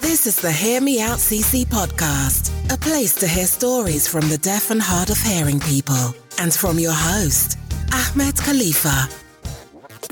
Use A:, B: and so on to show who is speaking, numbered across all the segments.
A: This is the Hear Me Out CC podcast, a place to hear stories from the deaf and hard of hearing people, and from your host, Ahmed Khalifa.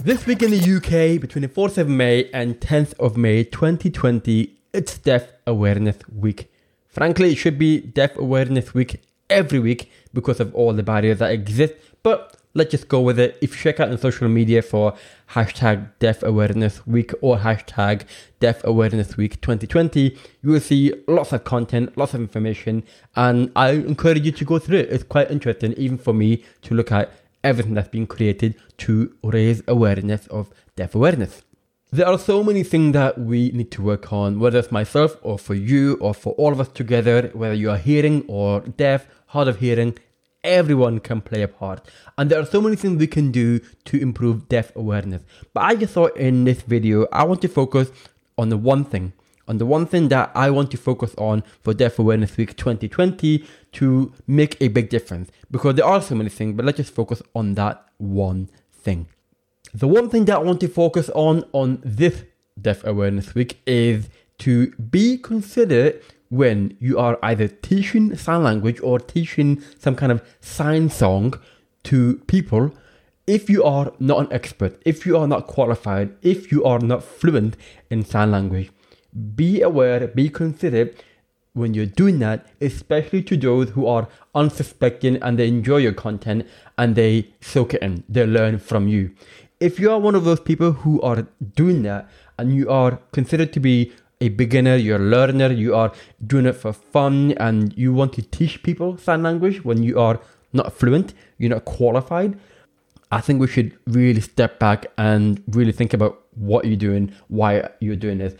B: This week in the UK, between the 4th of May and 10th of May 2020, it's Deaf Awareness Week. Frankly, it should be Deaf Awareness Week every week because of all the barriers that exist, but let's just go with it. If you check out on social media for hashtag Deaf Awareness Week or hashtag Deaf Awareness Week 2020, you will see lots of content, lots of information, and I encourage you to go through it. It's quite interesting, even for me, to look at everything that's been created to raise awareness of deaf awareness. There are so many things that we need to work on, whether it's myself or for you or for all of us together, whether you are hearing or deaf, hard of hearing, everyone can play a part. And there are so many things we can do to improve deaf awareness. But I just thought in this video, I want to focus on the one thing, on the one thing that I want to focus on for Deaf Awareness Week 2020 to make a big difference. Because there are so many things, but let's just focus on that one thing. The one thing that I want to focus on on this Deaf Awareness Week is to be considerate when you are either teaching sign language or teaching some kind of sign song to people if you are not an expert, if you are not qualified, if you are not fluent in sign language. Be aware, be considerate when you're doing that, especially to those who are unsuspecting and they enjoy your content and they soak it in, they learn from you if you are one of those people who are doing that and you are considered to be a beginner, you're a learner, you are doing it for fun, and you want to teach people sign language when you are not fluent, you're not qualified, I think we should really step back and really think about what you're doing, why you're doing this.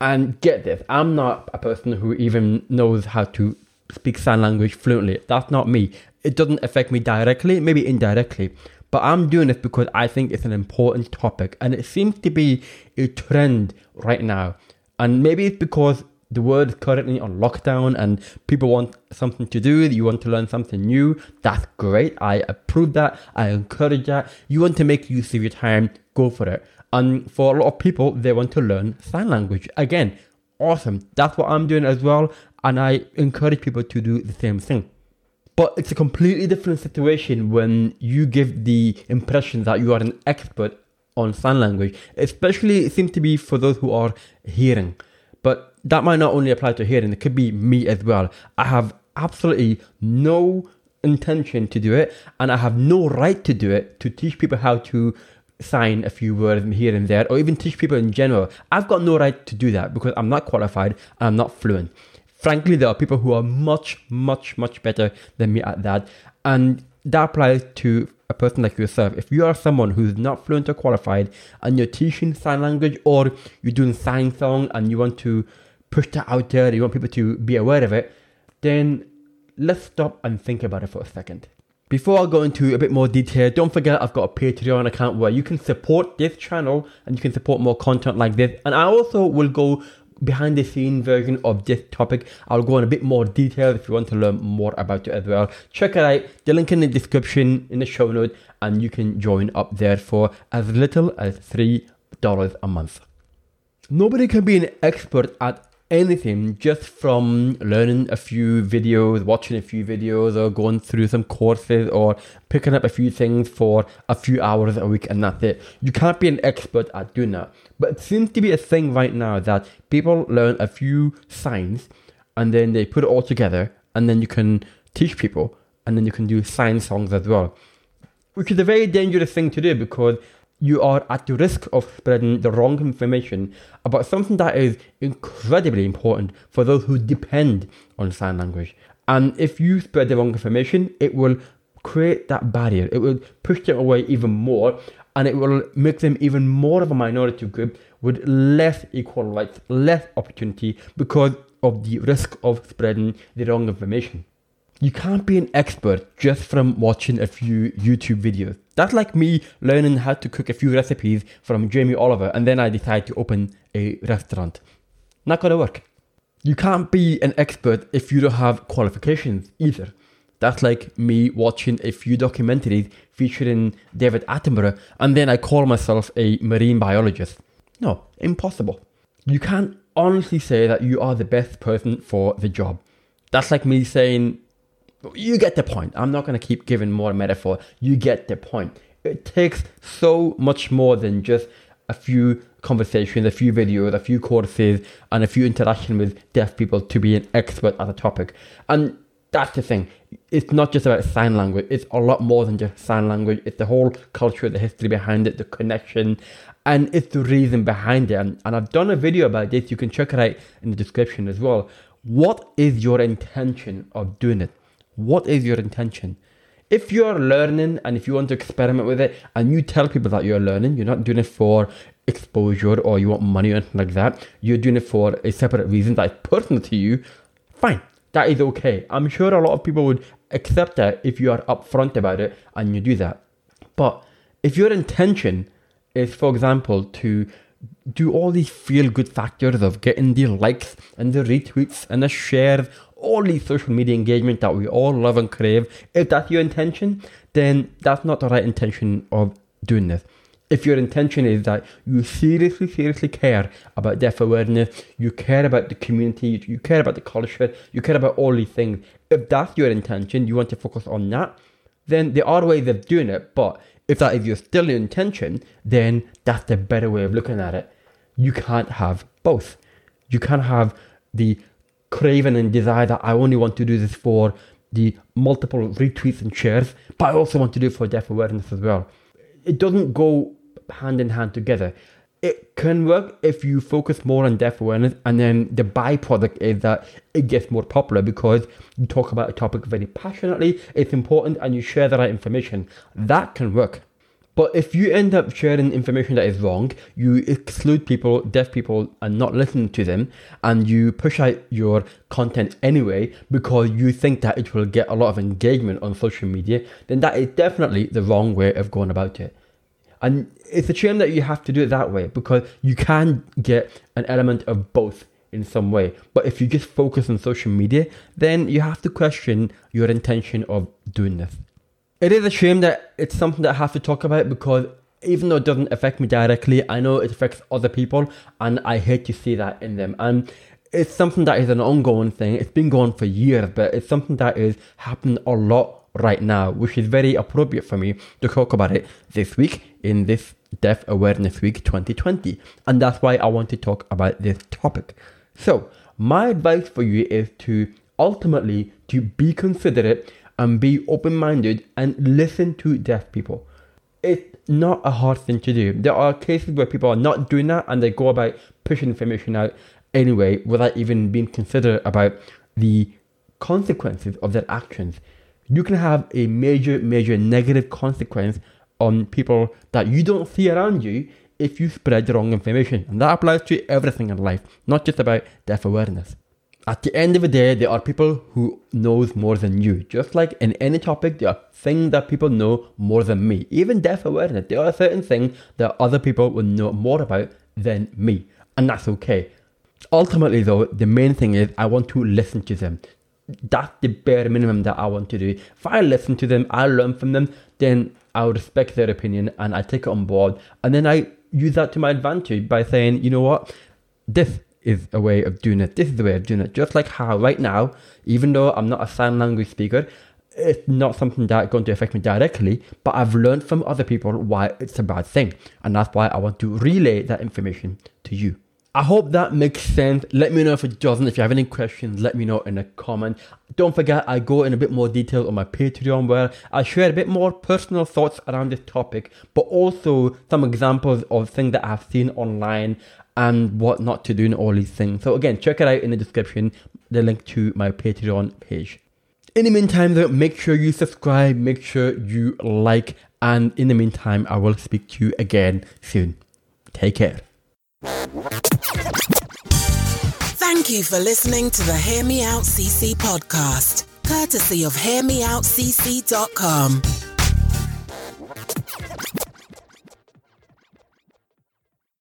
B: And get this, I'm not a person who even knows how to speak sign language fluently. That's not me. It doesn't affect me directly, maybe indirectly. But I'm doing this because I think it's an important topic and it seems to be a trend right now. And maybe it's because the world is currently on lockdown and people want something to do, you want to learn something new. That's great. I approve that. I encourage that. You want to make use of your time, go for it. And for a lot of people, they want to learn sign language. Again, awesome. That's what I'm doing as well. And I encourage people to do the same thing. But it's a completely different situation when you give the impression that you are an expert on sign language, especially it seems to be for those who are hearing. But that might not only apply to hearing, it could be me as well. I have absolutely no intention to do it, and I have no right to do it to teach people how to sign a few words here and there, or even teach people in general. I've got no right to do that because I'm not qualified and I'm not fluent frankly, there are people who are much, much, much better than me at that. And that applies to a person like yourself. If you are someone who's not fluent or qualified and you're teaching sign language or you're doing sign song and you want to push that out there, you want people to be aware of it, then let's stop and think about it for a second. Before I go into a bit more detail, don't forget I've got a Patreon account where you can support this channel and you can support more content like this. And I also will go behind the scene version of this topic. I'll go in a bit more detail if you want to learn more about it as well. Check it out. The link in the description in the show note, and you can join up there for as little as $3 a month. Nobody can be an expert at anything just from learning a few videos, watching a few videos, or going through some courses, or picking up a few things for a few hours a week, and that's it. You can't be an expert at doing that. But it seems to be a thing right now that people learn a few signs and then they put it all together, and then you can teach people, and then you can do sign songs as well. Which is a very dangerous thing to do because you are at the risk of spreading the wrong information about something that is incredibly important for those who depend on sign language. And if you spread the wrong information, it will create that barrier. It will push them away even more and it will make them even more of a minority group with less equal rights, less opportunity because of the risk of spreading the wrong information. You can't be an expert just from watching a few YouTube videos. That's like me learning how to cook a few recipes from Jamie Oliver and then I decide to open a restaurant. Not gonna work. You can't be an expert if you don't have qualifications either. That's like me watching a few documentaries featuring David Attenborough and then I call myself a marine biologist. No, impossible. You can't honestly say that you are the best person for the job. That's like me saying, you get the point. I'm not going to keep giving more metaphor. You get the point. It takes so much more than just a few conversations, a few videos, a few courses, and a few interaction with deaf people to be an expert at a topic. And that's the thing. It's not just about sign language. It's a lot more than just sign language. It's the whole culture, the history behind it, the connection, and it's the reason behind it. And, and I've done a video about this. You can check it out in the description as well. What is your intention of doing it? What is your intention? If you're learning and if you want to experiment with it and you tell people that you're learning, you're not doing it for exposure or you want money or anything like that, you're doing it for a separate reason that is personal to you, fine. That is okay. I'm sure a lot of people would accept that if you are upfront about it and you do that. But if your intention is, for example, to do all these feel good factors of getting the likes and the retweets and the shares, all social media engagement that we all love and crave, if that's your intention, then that's not the right intention of doing this. If your intention is that you seriously, seriously care about deaf awareness, you care about the community, you care about the culture, you care about all these things, if that's your intention, you want to focus on that, then there are ways of doing it. But if that is your still your intention, then that's the better way of looking at it. You can't have both. You can't have the craving and desire that I only want to do this for the multiple retweets and shares, but I also want to do it for deaf awareness as well. It doesn't go hand in hand together. It can work if you focus more on deaf awareness, and then the byproduct is that it gets more popular because you talk about a topic very passionately, it's important, and you share the right information. That can work. But if you end up sharing information that is wrong, you exclude people, deaf people, and not listening to them, and you push out your content anyway because you think that it will get a lot of engagement on social media, then that is definitely the wrong way of going about it. And it's a shame that you have to do it that way because you can get an element of both in some way. But if you just focus on social media, then you have to question your intention of doing this. It is a shame that it's something that I have to talk about because even though it doesn't affect me directly, I know it affects other people and I hate to see that in them. And it's something that is an ongoing thing. It's been going for years, but it's something that is happening a lot right now, which is very appropriate for me to talk about it this week in this Deaf Awareness Week 2020. And that's why I want to talk about this topic. So, my advice for you is to ultimately to be considerate and be open minded and listen to deaf people. It's not a hard thing to do. There are cases where people are not doing that and they go about pushing information out anyway without even being considerate about the consequences of their actions. You can have a major, major negative consequence on people that you don't see around you if you spread the wrong information. And that applies to everything in life, not just about deaf awareness. At the end of the day, there are people who knows more than you. Just like in any topic, there are things that people know more than me. Even deaf awareness, there are certain things that other people will know more about than me. And that's okay. Ultimately though, the main thing is I want to listen to them. That's the bare minimum that I want to do. If I listen to them, I learn from them, then I respect their opinion and I take it on board. And then I use that to my advantage by saying, you know what, this is a way of doing it. This is the way of doing it. Just like how right now, even though I'm not a sign language speaker, it's not something that's going to affect me directly, but I've learned from other people why it's a bad thing. And that's why I want to relay that information to you. I hope that makes sense. Let me know if it doesn't. If you have any questions, let me know in a comment. Don't forget, I go in a bit more detail on my Patreon where I share a bit more personal thoughts around this topic, but also some examples of things that I've seen online and what not to do in all these things. So again, check it out in the description, the link to my Patreon page. In the meantime, though, make sure you subscribe, make sure you like, and in the meantime, I will speak to you again soon. Take care.
A: Thank you for listening to the Hear Me Out CC podcast, courtesy of HearMeOutCC.com.